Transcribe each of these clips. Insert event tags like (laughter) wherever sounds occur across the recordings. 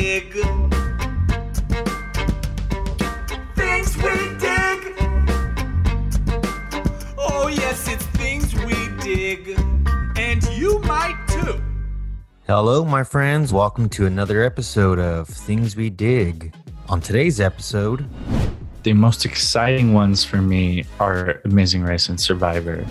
dig. Things we dig. Oh, yes, it's things we dig. And you might too. Hello, my friends. Welcome to another episode of Things We Dig. On today's episode, the most exciting ones for me are Amazing Race and Survivor.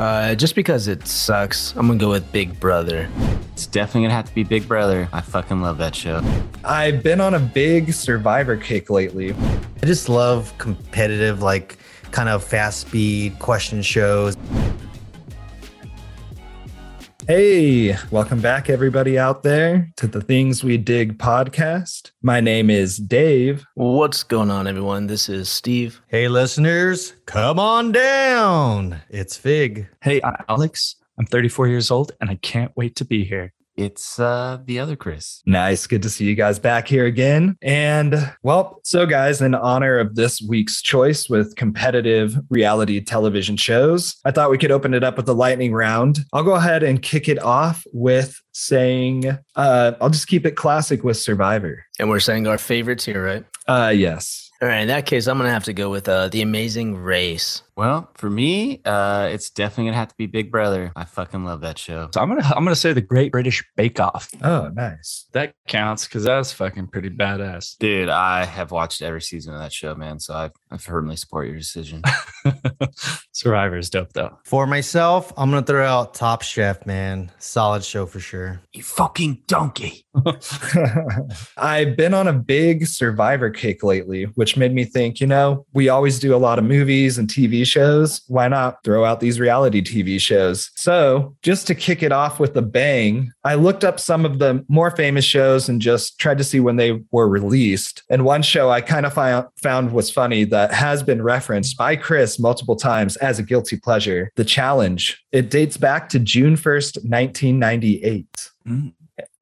Uh, just because it sucks, I'm gonna go with Big Brother. It's definitely gonna have to be Big Brother. I fucking love that show. I've been on a big survivor kick lately. I just love competitive, like kind of fast speed question shows. Hey, welcome back, everybody out there, to the Things We Dig podcast. My name is Dave. What's going on, everyone? This is Steve. Hey, listeners, come on down. It's Fig. Hey, I'm Alex. I'm 34 years old and I can't wait to be here. It's uh the other Chris. Nice. Good to see you guys back here again. And well, so guys, in honor of this week's choice with competitive reality television shows, I thought we could open it up with a lightning round. I'll go ahead and kick it off with saying uh I'll just keep it classic with Survivor. And we're saying our favorites here, right? Uh yes. All right, in that case, I'm gonna have to go with uh, the Amazing Race. Well, for me, uh, it's definitely gonna have to be Big Brother. I fucking love that show. So I'm gonna I'm gonna say the Great British Bake Off. Oh, nice. That counts because that's fucking pretty badass. Dude, I have watched every season of that show, man. So I, I firmly support your decision. (laughs) Survivor is dope though. For myself, I'm gonna throw out Top Chef, man. Solid show for sure. you fucking donkey. (laughs) I've been on a big survivor kick lately, which made me think, you know, we always do a lot of movies and TV shows. Why not throw out these reality TV shows? So, just to kick it off with a bang, I looked up some of the more famous shows and just tried to see when they were released. And one show I kind of found, found was funny that has been referenced by Chris multiple times as a guilty pleasure The Challenge. It dates back to June 1st, 1998. Mm.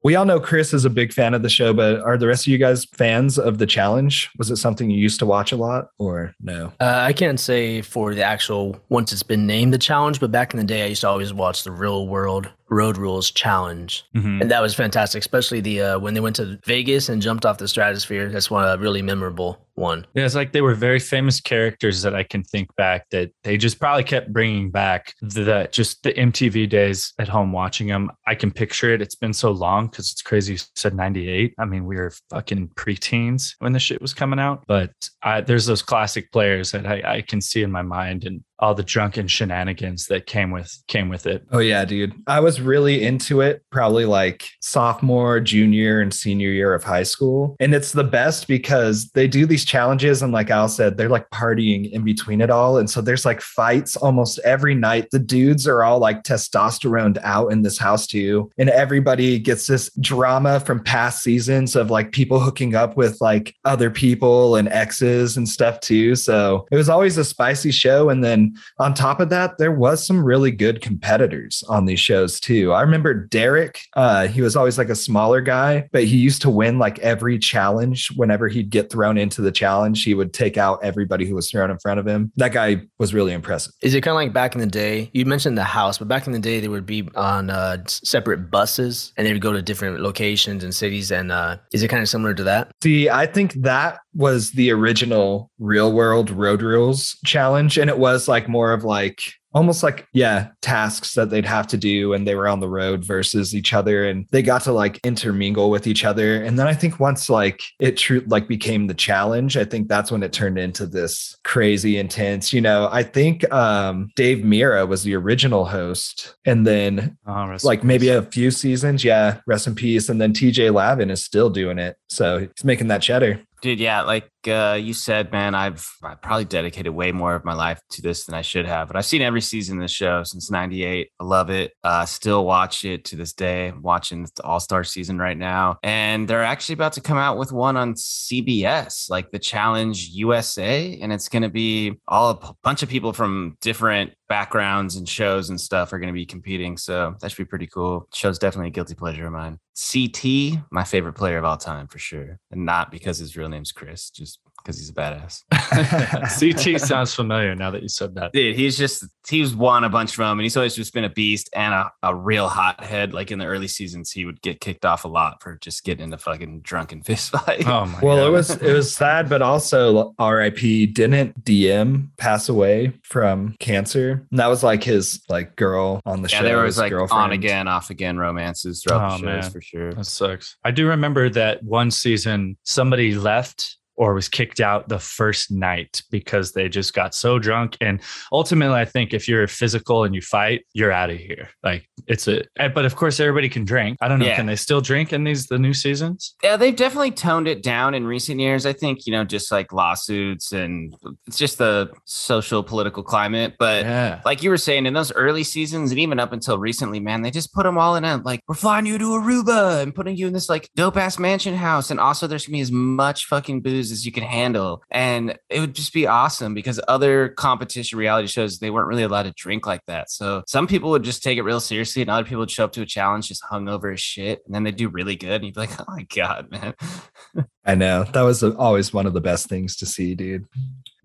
We all know Chris is a big fan of the show, but are the rest of you guys fans of the challenge? Was it something you used to watch a lot or no? Uh, I can't say for the actual once it's been named the challenge, but back in the day, I used to always watch the Real World Road Rules Challenge, Mhm. and that was fantastic. Especially the uh, when they went to Vegas and jumped off the stratosphere. That's one of a really memorable one. Yeah, it's like they were very famous characters that I can think back that they just probably kept bringing back the just the MTV days at home watching them. I can picture it. It's been so long because it's crazy. You said 98. I mean, we were fucking preteens when the shit was coming out. But I, there's those classic players that I, I can see in my mind and all the drunken shenanigans that came with came with it. Oh yeah, dude. I was really into it probably like sophomore, junior, and senior year of high school. And it's the best because they do these challenges and like Al said, they're like partying in between it all. And so there's like fights almost every night. The dudes are all like testosterone out in this house too. And everybody gets this drama from past seasons of like people hooking up with like other people and exes and stuff too. So it was always a spicy show. And then on top of that, there was some really good competitors on these shows too. I remember Derek. Uh, he was always like a smaller guy, but he used to win like every challenge. Whenever he'd get thrown into the challenge, he would take out everybody who was thrown in front of him. That guy was really impressive. Is it kind of like back in the day? You mentioned the house, but back in the day, they would be on uh, separate buses and they would go to different locations and cities. And uh, is it kind of similar to that? See, I think that was the original real world road rules challenge. And it was like more of like almost like yeah tasks that they'd have to do and they were on the road versus each other and they got to like intermingle with each other. And then i think once like it true like became the challenge i think that's when it turned into this crazy intense you know i think um dave mirra was the original host and then Oh, like maybe a few seasons yeah rest in peace and then tj lavin is still doing it so he's making that cheddar. Dude, yeah, like uh, you said, man, I've I probably dedicated way more of my life to this than I should have. But I've seen every season of this show since '98. I love it. Uh, still watch it to this day. I'm watching the All Star season right now, and they're actually about to come out with one on CBS, like the Challenge USA, and it's going to be all a p- bunch of people from different backgrounds and shows and stuff are going to be competing. So that should be pretty cool. Show's definitely a guilty pleasure of mine. CT, my favorite player of all time for sure, and not because his real name's Chris, just because he's a badass. (laughs) (laughs) CT sounds familiar now that you said that. Dude, he's just he's won a bunch from, and he's always just been a beast and a, a real hothead. Like in the early seasons, he would get kicked off a lot for just getting into fucking drunken fist (laughs) fight. Oh my god. well, God. it was it was sad, but also R.I.P. Didn't Diem pass away from cancer? And that was like his like girl on the yeah, show. there was his like on again, off again romances throughout Oh, the shows man. for sure. That sucks. I do remember that one season somebody left or was kicked out the first night because they just got so drunk. And ultimately, I think if you're physical and you fight, you're out of here. Like it's a, eh, but of course, everybody can drink. I don't know. Yeah. Can they still drink in these, the new seasons? Yeah, they've definitely toned it down in recent years. I think, you know, just like lawsuits and it's just the social political climate. But Yeah. like you were saying, in those early seasons and even up until recently, man, they just put them all in a like, we're flying you to Aruba and putting you in this like dope ass mansion house. And also, there's gonna be as much fucking booze as you can handle. And it would just be awesome because other competition reality shows, they weren't really allowed to drink like that. So some people would just take it real seriously and other people would show up to a challenge just hungover as shit. And then they do really good. And you'd be like, oh my God, man. (laughs) I know that was always one of the best things to see, dude.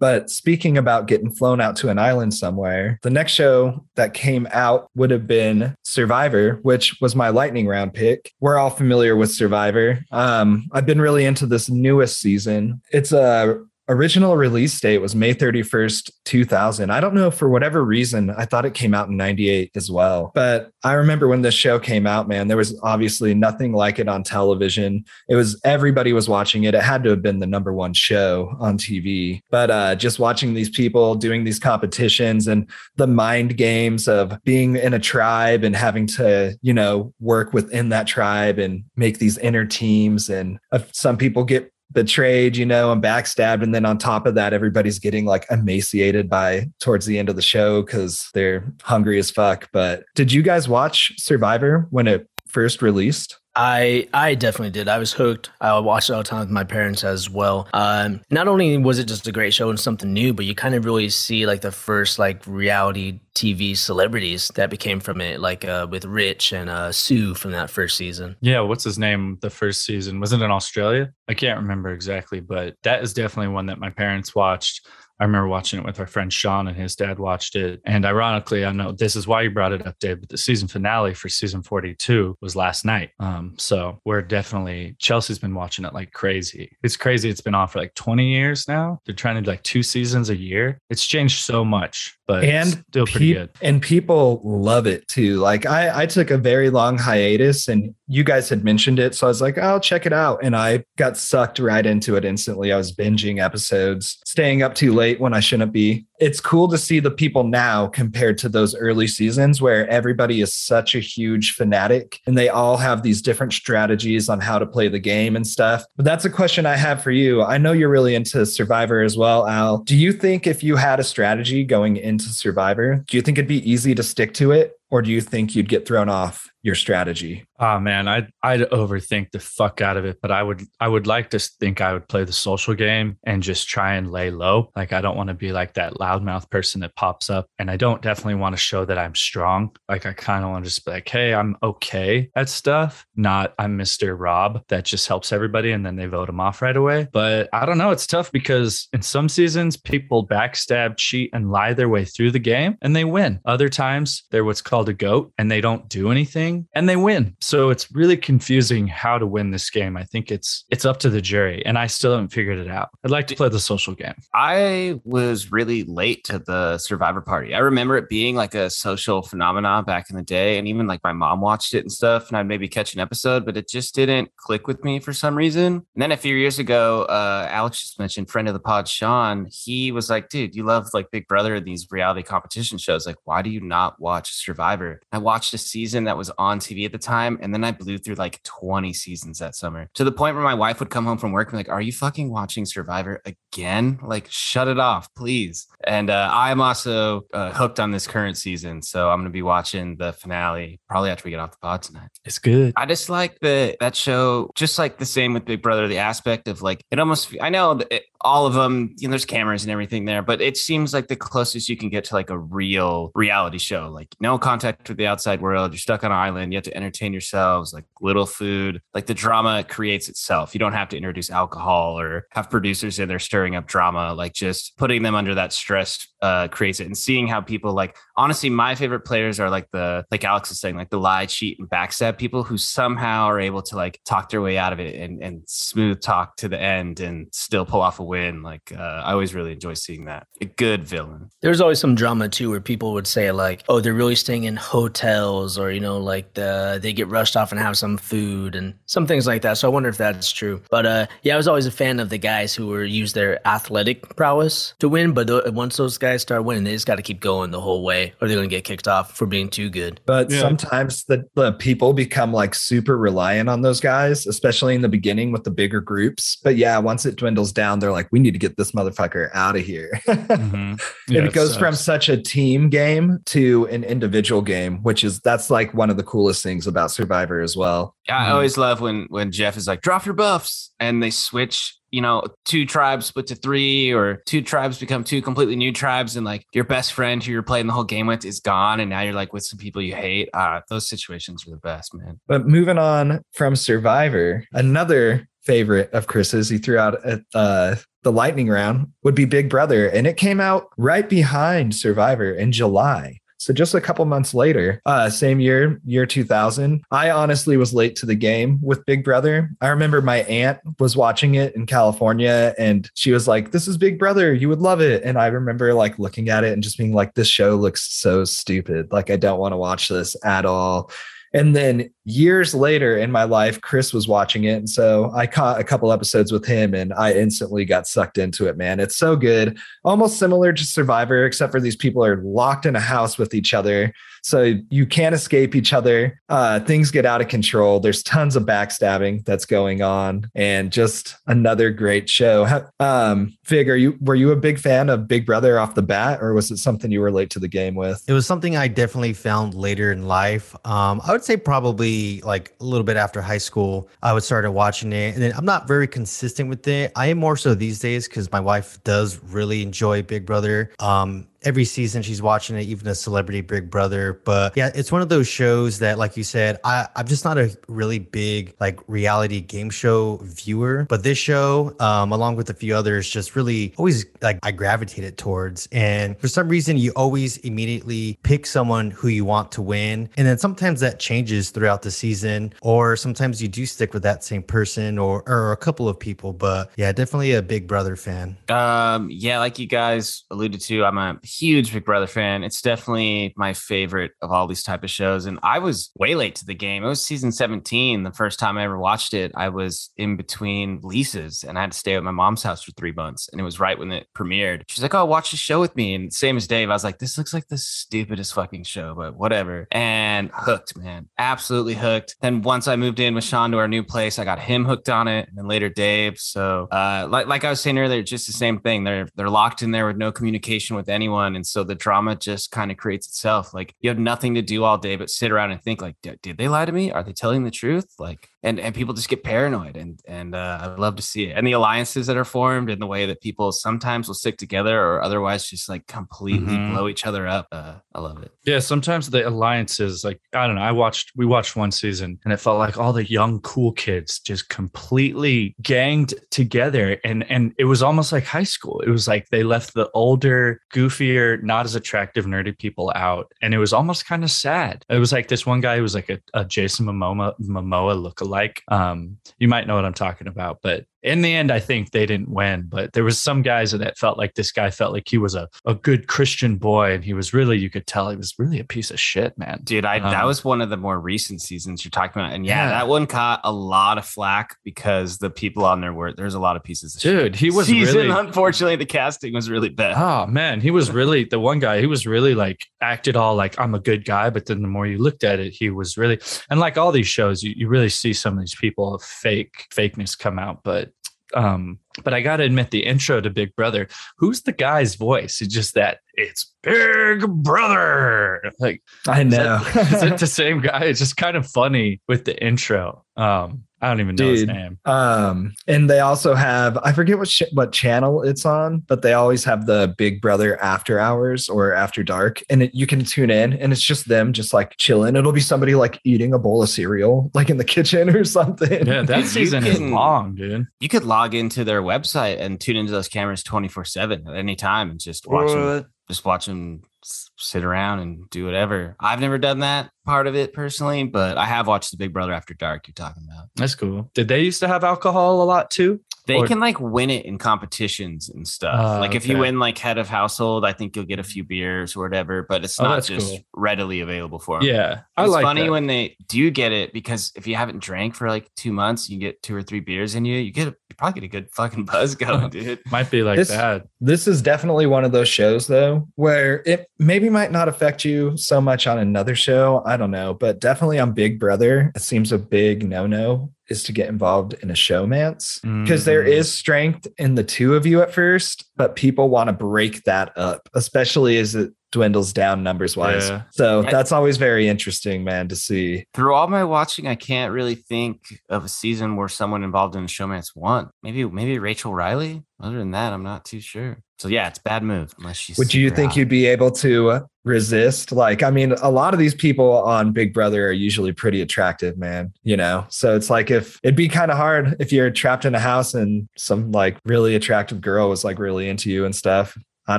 But speaking about getting flown out to an island somewhere, the next show that came out would have been Survivor, which was my lightning round pick. We're all familiar with Survivor. Um, I've been really into this newest season. It's a original release date was May 31st, 2000. I don't know for whatever reason, I thought it came out in 98 as well. But I remember when this show came out, man, there was obviously nothing like it on television. It was everybody was watching it. It had to have been the number one show on TV. But uh, just watching these people doing these competitions and the mind games of being in a tribe and having to, you know, work within that tribe and make these inner teams. And uh, some people get betrayed, you know, and backstabbed. And then on top of that, everybody's getting like emaciated by towards the end of the show because they're hungry as fuck. But did you guys watch Survivor when it first released? I I definitely did. I was hooked. I watched it all the time with my parents as well. Um, not only was it just a great show and something new, but you kind of really see like the first like reality TV celebrities that became from it, like uh, with Rich and uh, Sue from that first season. Yeah. What's his name? The first season was it in Australia? I can't remember exactly, but that is definitely one that my parents watched. I remember watching it with our friend Sean and his dad watched it. And ironically, I know this is why you brought it up, Dave, but the season finale for season 42 was last night. Um, so we're definitely, Chelsea's been watching it like crazy. It's crazy. It's been on for like 20 years now. They're trying to do like two seasons a year. It's changed so much, but and still pretty peop- good. And people love it too. Like I, I took a very long hiatus and you guys had mentioned it. So I was like, I'll check it out. And I got sucked right into it instantly. I was binging episodes, staying up too late when I shouldn't be. It's cool to see the people now compared to those early seasons where everybody is such a huge fanatic and they all have these different strategies on how to play the game and stuff. But that's a question I have for you. I know you're really into Survivor as well, Al. Do you think if you had a strategy going into Survivor, do you think it'd be easy to stick to it? Or do you think you'd get thrown off your strategy? Oh man, I'd I'd overthink the fuck out of it, but I would I would like to think I would play the social game and just try and lay low. Like I don't want to be like that loudmouth person that pops up, and I don't definitely want to show that I'm strong. Like I kind of want to just be like, hey, I'm okay at stuff. Not I'm Mr. Rob that just helps everybody, and then they vote him off right away. But I don't know, it's tough because in some seasons people backstab, cheat, and lie their way through the game, and they win. Other times they're what's called a goat, and they don't do anything, and they win. So it's really confusing how to win this game. I think it's it's up to the jury, and I still haven't figured it out. I'd like to play the social game. I was really late to the Survivor party. I remember it being like a social phenomenon back in the day, and even like my mom watched it and stuff, and I'd maybe catch an episode, but it just didn't click with me for some reason. And then a few years ago, uh, Alex just mentioned friend of the pod, Sean. He was like, "Dude, you love like Big Brother and these reality competition shows. Like, why do you not watch Survivor?" I watched a season that was on TV at the time, and then I blew through like 20 seasons that summer to the point where my wife would come home from work and be like, "Are you fucking watching Survivor again? Like, shut it off, please." And uh, I'm also uh, hooked on this current season, so I'm gonna be watching the finale probably after we get off the pod tonight. It's good. I just like the that show, just like the same with Big Brother, the aspect of like it almost. I know it, all of them, you know, there's cameras and everything there, but it seems like the closest you can get to like a real reality show, like no contact with the outside world. You're stuck on an island. You have to entertain yourselves, like little food. Like the drama creates itself. You don't have to introduce alcohol or have producers in there stirring up drama. Like just putting them under that stress interest uh, creates it. And seeing how people like honestly, my favorite players are like the like Alex was saying, like the lie, cheat, and backstab people who somehow are able to like talk their way out of it and and smooth talk to the end and still pull off a win. Like uh, I always really enjoy seeing that. A good villain. There's always some drama too, where people would say like, "Oh, they're really staying in hotels," or you know, like the they get rushed off and have some food and some things like that. So I wonder if that's true. But uh, yeah, I was always a fan of the guys who were use their athletic prowess to win. But th- once those guys start winning, they just got to keep going the whole way, or they're gonna get kicked off for being too good. But Yeah. sometimes the, the people become like super reliant on those guys, especially in the beginning with the bigger groups. But yeah, once it dwindles down, they're like, we need to get this motherfucker out of here. (laughs) Mhm. and Yeah, it goes from such a team game to an individual game, which is that's like one of the coolest things about Survivor as well. Yeah, I Mhm. always love when when Jeff is like, drop your buffs, and they switch. You know, two tribes split to three, or two tribes become two completely new tribes, and like your best friend who you're playing the whole game with is gone, and now you're like with some people you hate. Uh, those situations are the best, man. But moving on from Survivor, another favorite of Chris's he threw out at uh, the lightning round would be Big Brother, and it came out right behind Survivor in July. So just a couple months later, uh, same year, year 2000, I honestly was late to the game with Big Brother. I remember my aunt was watching it in California and she was like, this is Big Brother. You would love it. And I remember like looking at it and just being like, this show looks so stupid. Like, I don't want to watch this at all. And then years later in my life, Chris was watching it. And so I caught a couple episodes with him and I instantly got sucked into it, man. It's so good. Almost similar to Survivor, except for these people are locked in a house with each other. So you can't escape each other. Uh, things get out of control. There's tons of backstabbing that's going on, and just another great show. Um, Fig, are you were you a big fan of Big Brother off the bat, or was it something you were late to the game with? It was something I definitely found later in life. Um, I would say probably like a little bit after high school, I would started watching it, and then I'm not very consistent with it. I am more so these days because my wife does really enjoy Big Brother. Um, every season she's watching it, even a celebrity Big Brother. But yeah, it's one of those shows that, like you said, I, I'm just not a really big like reality game show viewer. But this show, um, along with a few others, just really always like I gravitated towards. And for some reason, you always immediately pick someone who you want to win. And then sometimes that changes throughout the season, or sometimes you do stick with that same person or or a couple of people. But yeah, definitely a Big Brother fan. Um, yeah, like you guys alluded to, I'm a huge Big Brother fan. It's definitely my favorite of all these type of shows. And I was way late to the game. It was season 17, the first time I ever watched it. I was in between leases and I had to stay at my mom's house for three months. And it was right when it premiered. She's like, Oh, watch the show with me. And same as Dave, I was like, This looks like the stupidest fucking show, but whatever. And hooked, man. Absolutely hooked. Then once I moved in with Sean to our new place, I got him hooked on it. And then later Dave. So uh like like I was saying earlier, just the same thing. They're they're locked in there with no communication with anyone. And so the drama just kind of creates itself. Like you have nothing to do all day but sit around and think, like, did, they lie to me? Are they telling the truth? Like and and people just get paranoid and and uh, I love to see it. And the alliances that are formed and the way that people sometimes will stick together or otherwise just like completely Mhm. blow each other up. Uh, I love it. Yeah, sometimes the alliances, like I don't know, I watched we watched one season and it felt like all the young cool kids just completely ganged together and and it was almost like high school. It was like they left the older, goofier, not as attractive nerdy people out and it was almost kind of sad. It was like this one guy who was like a, a Jason Momoa Momoa lookalike. Um you might know what I'm talking about, but in the end, I think they didn't win, but there was some guys that felt like this guy felt like he was a, a good Christian boy, and he was really, you could tell he was really a piece of shit, man. Dude, I that Um, was one of the more recent seasons you're talking about. And yeah, Yeah. that one caught a lot of flack because the people on there were there's a lot of pieces of shit. Dude, he was season. really Unfortunately, the casting was really bad. Oh man, he was really the one guy. He was really like acted all like I'm a good guy, but then the more you looked at it, he was really and like all these shows, you, you really see some of these people of fake fakeness come out. But um, but I gotta admit, the intro to Big Brother, who's the guy's voice? It's just that it's Big Brother. Like I is know. that- (laughs) is it the (laughs) same guy? It's just kind of funny with the intro. Um, I don't even know his name. Um, and they also have I forget what sh- what channel it's on, but they always have the Big Brother After Hours or After Dark, and it, you can tune in, and it's just them just like chilling. It'll be somebody like eating a bowl of cereal, like in the (laughs) kitchen or something. Yeah, that You season is can- long, dude. You could log into their website and tune into those cameras 24 7 at any time and just watch them, just watch them sit around and do whatever. I've never done that part of it personally, but I have watched the Big Brother After Dark you're talking about. That's cool. Did they used to have alcohol a lot too? They Or- can like win it in competitions and stuff. Ah, like if you win like head of household, I think you'll get a few beers or whatever, but it's Oh, not that's just cool. readily available for them. Yeah, I it's like funny that. when they do get it because if you haven't drank for like two months, you get two or three beers in you, you get a, you probably get a good fucking (laughs) buzz going, (laughs) dude. Might be like This- that. This is definitely one of those shows, though, where it maybe might not affect you so much on another show. I don't know, but definitely on Big Brother, it seems a big no no is to get involved in a showmance because there Mhm. is strength in the two of you at first, but people want to break that up, especially as it dwindles down numbers wise. Yeah. So I- that's always very interesting, man, to see. Through all my watching, I can't really think of a season where someone involved in a showmance won. Maybe maybe Rachel Reilly. Other than that, I'm not too sure. So yeah, it's a bad move unless she's. Would you think hot. you'd be able to resist? Like, I mean, a lot of these people on Big Brother are usually pretty attractive, man. You know, so it's like if it'd be kind of hard if you're trapped in a house and some like really attractive girl was like really into you and stuff. I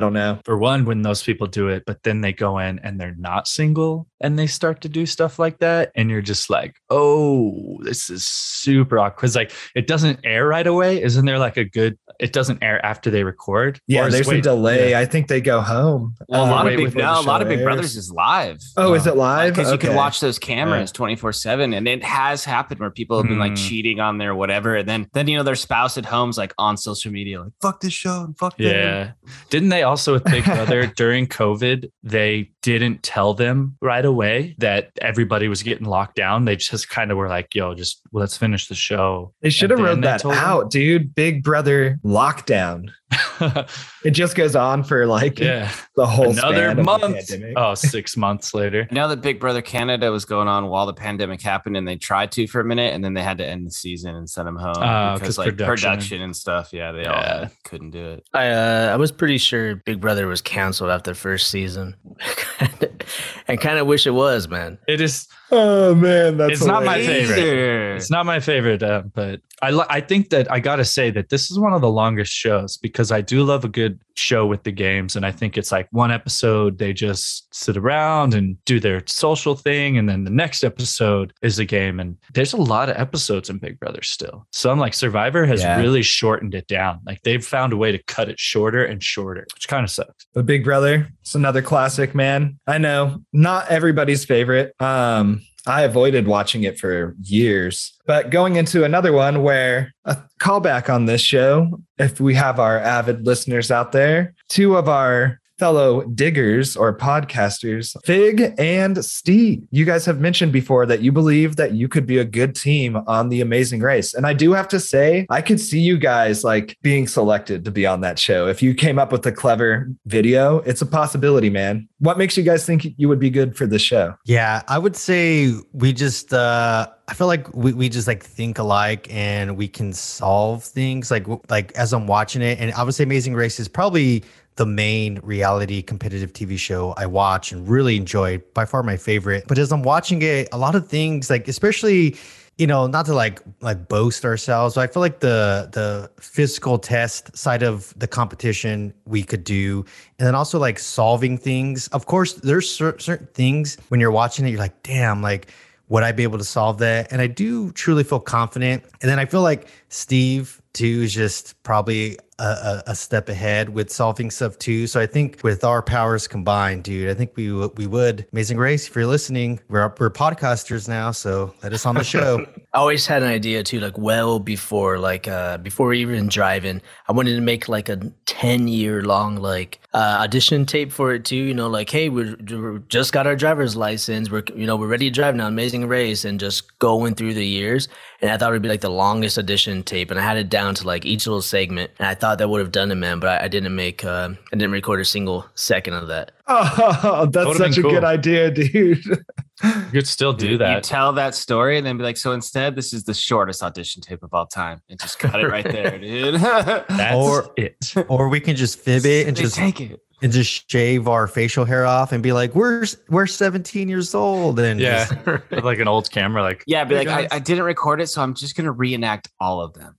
don't know. For one, when those people do it, but then they go in and they're not single and they start to do stuff like that. And you're just like, oh, this is super awkward. Cause like it doesn't air right away. Isn't there like a good, it doesn't air after they record? Yeah, is- there's a delay. yeah. I think they go home. Well, a uh, lot of big no, a lot of Big airs. Brothers is live. Oh, is it live? Because you can watch those cameras 24 7 and it has happened where people have been like Hmm. cheating on their whatever and then then you know their spouse at home's like on social media like fuck this show and fuck that. Yeah. Didn't they also with Big Brother (laughs) during COVID, they didn't tell them right away that everybody was getting locked down. They just kind of were like, yo, just let's finish the show. They should have And wrote that told them. out, dude. Big Brother lockdown. (laughs) It just goes on for like yeah. the whole Another span of the month. pandemic. Oh, six months later. (laughs) Now that Big Brother Canada was going on while the pandemic happened, and they tried to for a minute, and then they had to end the season and send them home Oh, because 'cause like production. production. and stuff. Yeah, they all couldn't do it. I uh, I was pretty sure Big Brother was canceled after the first season, (laughs) (laughs) and kind of wish it was, man. It is. Oh man, that's It's not my favorite. It's not my favorite, uh, but I li- I think that I gotta say that this is one of the longest shows because I do love a good show with the games, and I think it's like one episode they just sit around and do their social thing, and then the next episode is a game, and there's a lot of episodes in Big Brother still. So I'm like Survivor has Yeah. really shortened it down. Like they've found a way to cut it shorter and shorter, which kind of sucks. But Big Brother, it's another classic, man. I know not everybody's favorite. Um, I avoided watching it for years, but going into another one where a callback on this show, if we have our avid listeners out there, two of our fellow diggers or podcasters, Fig and Steve. You guys have mentioned before that you believe that you could be a good team on the Amazing Race. And I do have to say, I could see you guys like being selected to be on that show. If you came up with a clever video, it's a possibility, man. What makes you guys think you would be good for the show? Yeah, I would say we just uh I feel like we, we just like think alike and we can solve things like like as I'm watching it and obviously Amazing Race is probably the main reality competitive TV show I watch and really enjoy by far my favorite but as I'm watching it a lot of things like especially you know not to like like boast ourselves but I feel like the the physical test side of the competition we could do and then also like solving things of course there's cer- certain things when you're watching it you're like damn like would I be able to solve that? And I do truly feel confident. And then I feel like Steve too is just probably a, a, a step ahead with solving stuff too. So I think with our powers combined, dude, I think we w- we would. Amazing Race, if you're listening, we're we're podcasters now, so let us on the show. (laughs) I always had an idea too, like well before, like uh before even driving. I wanted to make like a ten year long like uh, audition tape for it too. You know, like hey, we're, we just got our driver's license. We're you know we're ready to drive now. Amazing race, and just going through the years. And I thought it'd be like the longest audition tape, and I had it down to like each little segment. And I thought that would have done it, man. But I, I didn't make, uh, I didn't record a single second of that. (laughs) Oh, that's That would've such a cool. good idea, (laughs) dude. You could still do Dude, You that. tell that story and then be like, so instead, this is the shortest audition tape of all time. And just cut it right there, dude. (laughs) That's Or- it. Or we can just fib it and They just take it. and just shave our facial hair off and be like, we're we're 17 years old. And Yeah. just- With like an old camera, like Yeah, be like, I. I didn't record it, so I'm just gonna reenact all of them.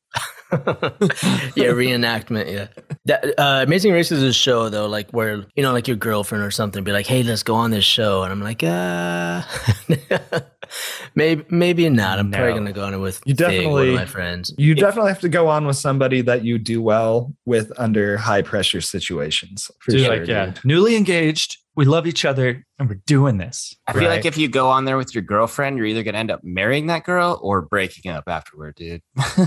(laughs) yeah, reenactment. Yeah, that uh, Amazing Race is a show though, like where you know, like your girlfriend or something, be like, "Hey, let's go on this show," and I'm like, "Uh, (laughs) maybe, maybe not. I'm probably gonna go on it with You Fig, one definitely- of my friends." You definitely have to go on with somebody that you do well with under high pressure situations. For dude, sure, like yeah, dude. newly engaged. We love each other, and we're doing this. I feel Right. like if you go on there with your girlfriend, you're either gonna end up marrying that girl or breaking up afterward, dude. (laughs)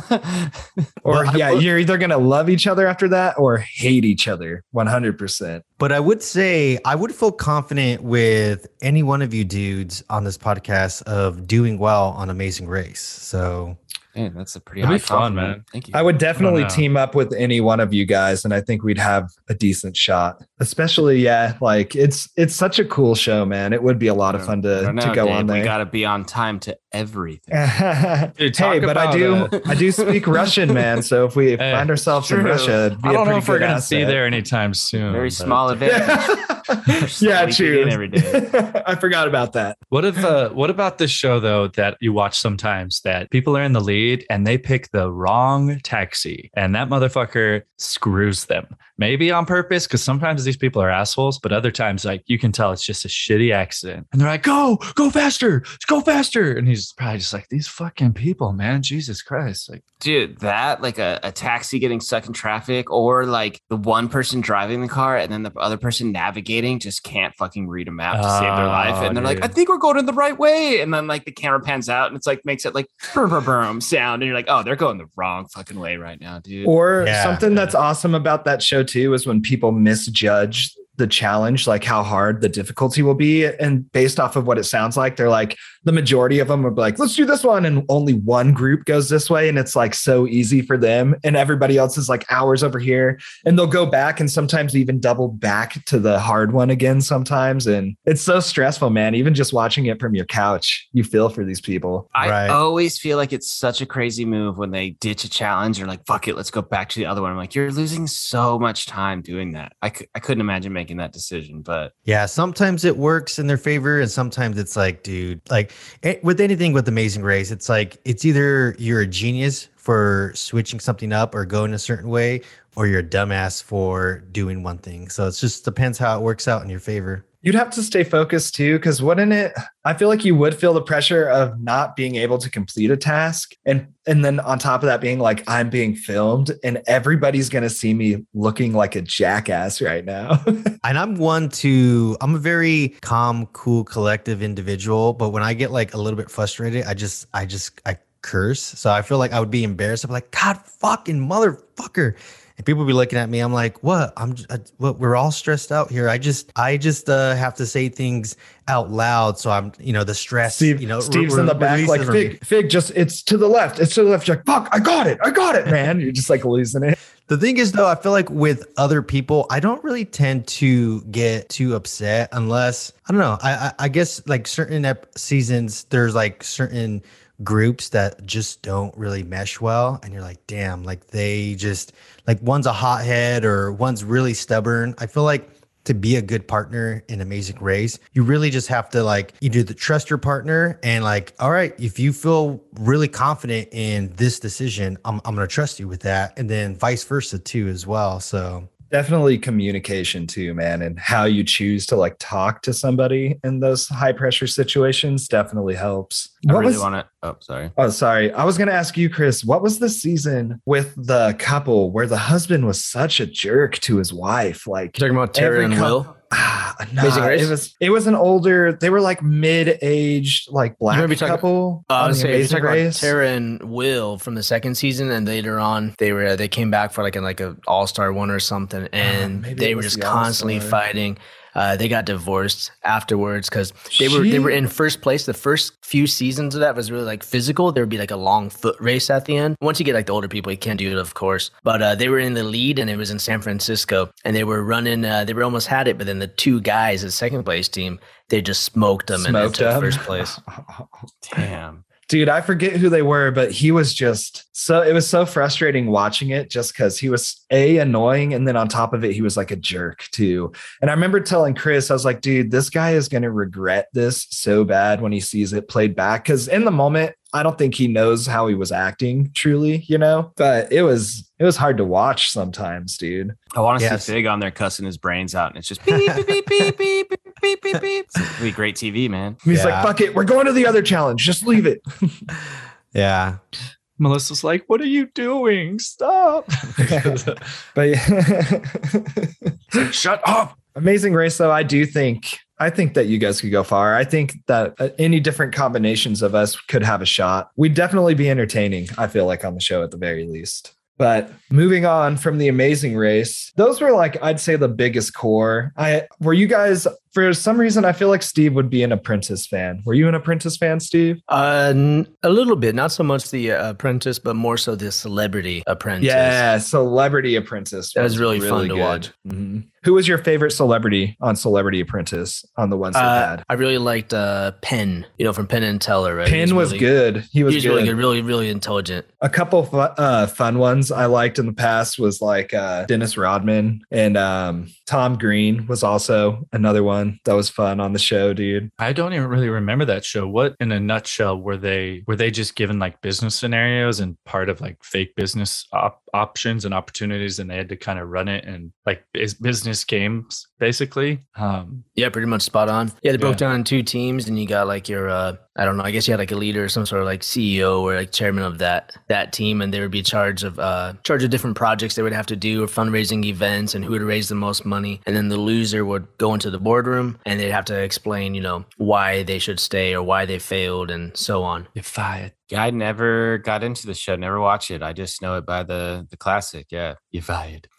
Or Well, yeah, will- you're either gonna love each other after that or hate each other 100%. But I would say I would feel confident with any one of you dudes on this podcast of doing well on Amazing Race. So Man, that's a pretty It'll high be fun, compliment. man. Thank you. I would definitely know. team up with any one of you guys and I think we'd have a decent shot. Especially yeah, like it's it's such a cool show, man. It would be a lot of fun to, don't to go Dave. on there. We gotta be on time to everything. (laughs) Dude, hey, but I do I do speak Russian, man. So if we (laughs) Hey, find ourselves in. Russia, it'd be I a don't know if we're gonna see there anytime soon. Very but- small (laughs) advantage. yeah, true. every day. I forgot about that. What if uh what about this show though that you watch sometimes that people are in the lead and they pick the wrong taxi and that motherfucker screws them. Maybe on purpose, because sometimes these people are assholes, but other times like you can tell it's just a shitty accident. And they're like, go, go faster, go faster. And he's probably just like, these fucking people, man. Jesus Christ. Like Dude, that like a, a taxi getting stuck in traffic, or like the one person driving the car and then the other person navigating just can't fucking read a map to save their life. Oh, And they're like. I think we're going in the right way. And then like the camera pans out and it's like makes it like boom, boom, boom sound. And you're like, oh, they're going the wrong fucking way right now, dude. Or Yeah. something that's awesome about that show too is when people misjudge the challenge, like how hard the difficulty will be. And based off of what it sounds like, they're like, the majority of them are like, let's do this one. And only one group goes this way. And it's like so easy for them. And everybody else is like hours over here. And they'll go back and sometimes even double back to the hard one again sometimes. And it's so stressful, man. Even just watching it from your couch, you feel for these people. I Right. always feel like it's such a crazy move when they ditch a challenge or like, fuck it, let's go back to the other one. I'm like, you're losing so much time doing that. I, c- I couldn't imagine making that decision, but yeah, sometimes it works in their favor, and sometimes it's like, dude, like eh, with anything with Amazing Race, it's like it's either you're a genius for switching something up or going a certain way, or you're a dumbass for doing one thing. So it just depends how it works out in your favor. You'd have to stay focused too, because wouldn't it? I feel like you would feel the pressure of not being able to complete a task, and and then on top of that, being like I'm being filmed, and everybody's gonna see me looking like a jackass right now. (laughs) And I'm one to, I'm a very calm, cool, collective individual. But when I get like a little bit frustrated, I just, I just, I curse. So I feel like I would be embarrassed. I'm like, God fucking motherfucker. And people be looking at me. I'm like, what? I'm, I, what? We're all stressed out here. I just, I just uh, have to say things out loud. So I'm, you know, the stress, Steve, you know, Steve's re- in the back, like. Fig, Fig, just it's to the left, it's to the left. You're like, fuck, I got it, I got it, man. You're just like losing it. The thing is, though, I feel like with other people, I don't really tend to get too upset unless I don't know. I I, I guess like certain ep- seasons, there's like certain groups that just don't really mesh well, and you're like, damn, like they just like one's a hothead or one's really stubborn. I feel like to be a good partner in Amazing Race, you really just have to like you do the trust your partner and like, all right, if you feel really confident in this decision, I'm I'm gonna trust you with that, and then vice versa too as well. So Definitely communication too, man, and how you choose to like talk to somebody in those high pressure situations definitely helps. I What really was- want to. Oh, sorry. Oh, sorry. I was going to ask you, Chris, what was the season with the couple where the husband was such a jerk to his wife? Like, You're Talking about every and cou- Will. Ah, nah, Amazing Race? it was it was an older. They were like mid-aged, like black talking- couple. Uh, on was the Amazing Race. Tara and Wil from the second season, and later on they were they came back for like a like a All Star one or something, and maybe they were just constantly fighting. Uh, they got divorced afterwards because they were they were in first place. The first few seasons of that was really like physical. There would be like a long foot race at the end. Once you get like the older people, you can't do it, of course. But uh, they were in the lead, and it was in San Francisco, and they were running. Uh, they were almost had it, but then the two guys, the second place team, they just smoked them and Smoked took them. first place. (laughs) Damn. Dude, I forget who they were, but he was just so it was so frustrating watching it just because he was a annoying and then on top of it, he was like a jerk too. And I remember telling Chris, I was like, dude, this guy is gonna regret this so bad when he sees it played back. Cause in the moment, I don't think he knows how he was acting truly, you know, but it was it was hard to watch sometimes, dude. I want to Yes. see Fig on there cussing his brains out, and it's just (laughs) beep beep beep beep beep beep beep beep beep. (laughs) It's gonna be great TV, man. He's Yeah. like, fuck it, we're going to the other challenge. Just leave it. (laughs) Yeah. Melissa's like, "What are you doing? Stop!" (laughs) but yeah. Shut up. Amazing race, though. I do think I think that you guys could go far. I think that uh, any different combinations of us could have a shot. We'd definitely be entertaining. I feel like on the show at the very least. But moving on from the amazing race, those were like I'd say the biggest core. I were you guys for some reason I feel like Steve would be an Apprentice fan. Were you an Apprentice fan, Steve? Uh, n- a little bit, not so much the uh, apprentice, but more so the celebrity apprentice. Yeah, Celebrity Apprentice. That was really fun to watch. Mhm. Who was your favorite celebrity on Celebrity Apprentice on the ones they Uh, had? I really liked uh, Penn, you know, from Penn and Teller, right? Penn was really- good. He was He was good. really good, really, really intelligent. a couple fu- uh, fun ones I liked in the past was like uh, Dennis Rodman and um, Tom Green was also another one that was fun on the show, dude. I don't even really remember that show. What in a nutshell were they were they just given like business scenarios and part of like fake business op- options and opportunities and they had to kind of run it and like business games basically. Um Yeah, pretty much spot on. Yeah, they broke Yeah. down in two teams, and you got like your, uh, I don't know, I guess you had like a leader, or some sort of like CEO or like chairman of that that team, and they would be charged of uh, charge of different projects they would have to do or fundraising events, and who would raise the most money, and then the loser would go into the boardroom, and they'd have to explain, you know, why they should stay or why they failed, and so on. you're fired. Yeah, I never got into the show, never watched it. I just know it by the the classic. Yeah, you fired. (laughs)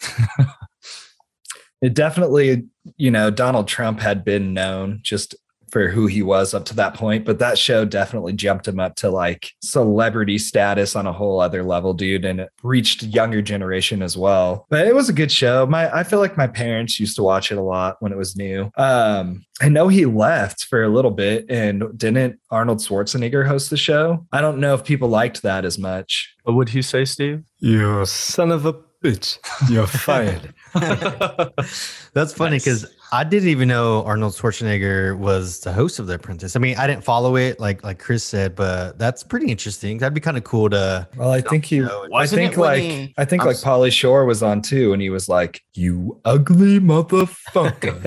It definitely, you know, Donald Trump had been known just for who he was up to that point, but that show definitely jumped him up to like celebrity status on a whole other level, dude, and it reached younger generation as well. But it was a good show. My I feel like my parents used to watch it a lot when it was new. Um, I know he left for a little bit, and didn't Arnold Schwarzenegger host the show? I don't know if people liked that as much. What would you say, Steve? You son of a bitch! You're fired. (laughs) That's funny Nice. because I didn't even know Arnold Schwarzenegger was the host of The Apprentice. I mean, I didn't follow it like like Chris said, but that's pretty interesting. That'd be kind of cool to. Well, I think he. know. I think like he- I think I'm like s- Pauly Shore was on too, and he was like, "You ugly motherfucker."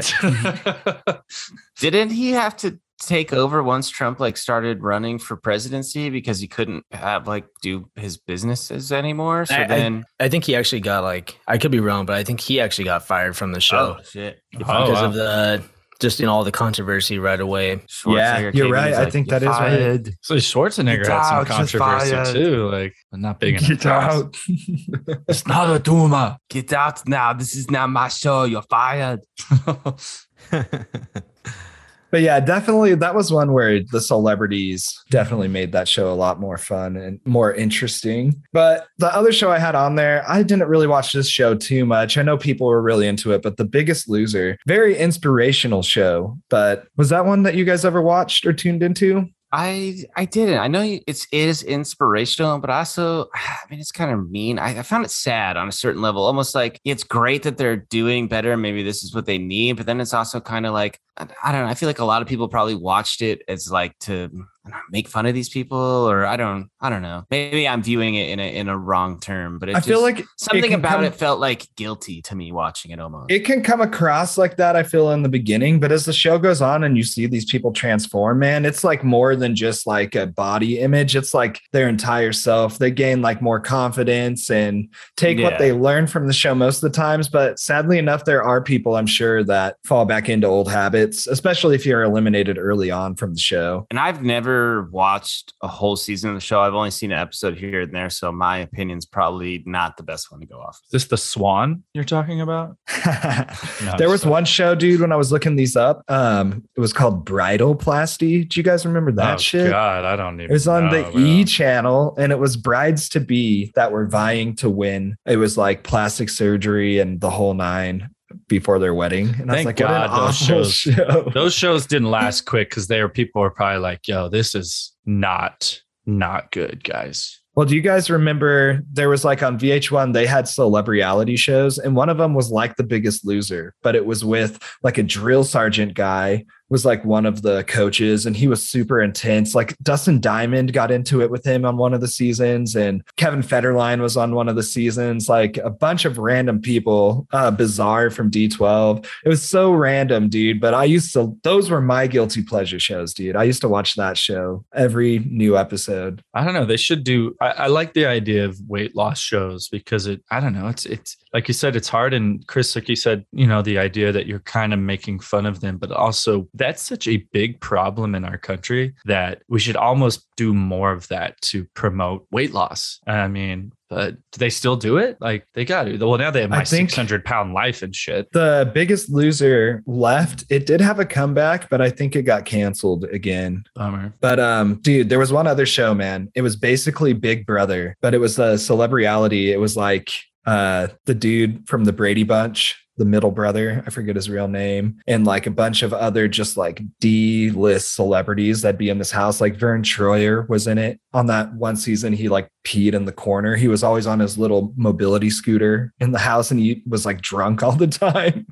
(laughs) (laughs) Didn't he have to take over once Trump like started running for presidency because he couldn't have like do his businesses anymore? So I- I- then, I think he actually got like, I could be wrong, but I think he actually got fired from the show oh shit, Oh, because wow. of the just in all the controversy right away. Schwarzenegger you're right. he's I like, think "You're that is right." fired." So Schwarzenegger had some out, controversy too, like but not big enough. Get out. (laughs) It's not a tumor. Get out now! This is not my show. You're fired. (laughs) (laughs) But yeah, definitely that was one where the celebrities definitely made that show a lot more fun and more interesting. But the other show I had on there, I didn't really watch this show too much. I know people were really into it, but The Biggest Loser, very inspirational show. But was that one that you guys ever watched or tuned into? I I didn't. I know it's is inspirational, but also (sighs) I mean it's kind of mean. I, I found it sad on a certain level. Almost like it's great that they're doing better. Maybe this is what they need, but then it's also kind of like I, I don't know. I feel like a lot of people probably watched it as like to make fun of these people, or I don't I don't know. Maybe I'm viewing it in a in a wrong term, but it I feel like something can about come- it felt like guilty to me watching it almost. it can come across like that i feel in the beginning but as the show goes on and you see these people transform man it's like more than just like a body image it's like their entire self they gain like more confidence and take Yeah. what they learn from the show most of the times but sadly enough there are people i'm sure that fall back into old habits especially if you're eliminated early on from the show and I've never never watched a whole season of the show. I've only seen an episode here and there, so my opinion's probably not the best one to go off. Is this the Swan you're talking about? (laughs) No, there was sorry. one show, dude, when I was looking these up. Um, it was called Bridalplasty. Do you guys remember that oh, shit? God, I don't even. It was on the know, bro. E channel and it was brides to be that were vying to win. It was like plastic surgery and the whole nine before their wedding. And I was Thank like, God those shows- show. Those shows didn't last quick because they were people were probably like, "Yo, this is not not good, guys." Well, do you guys remember there was like on VH1, they had celebrity reality shows, and one of them was like the biggest loser, but it was with like a drill sergeant guy was like one of the coaches and he was super intense. Like Dustin Diamond got into it with him on one of the seasons and Kevin Federline was on one of the seasons, like a bunch of random people, uh, bizarre from D12. It was so random, dude. But I used to, those were my guilty pleasure shows, dude. I used to watch that show every new episode. I don't know. They should do. I, I like the idea of weight loss shows because it. I don't know. It's it's like you said. It's hard. And Chris, like you said, you know, the idea that you're kind of making fun of them, but also that's such a big problem in our country that we should almost do more of that to promote weight loss. I mean, but do they still do it? Like they got to. Well, now they have my 600 pound life and shit. The biggest loser left. It did have a comeback, but I think it got canceled again. Bummer. But um, dude, there was one other show, man. It was basically Big Brother, but it was a celebrity. It was like uh the dude from the Brady Bunch, the middle brother, I forget his real name, and like a bunch of other just like D-list celebrities that'd be in this house. Like Verne Troyer was in it on that one season. He like peed in the corner. He was always on his little mobility scooter in the house and he was like drunk all the (laughs) time.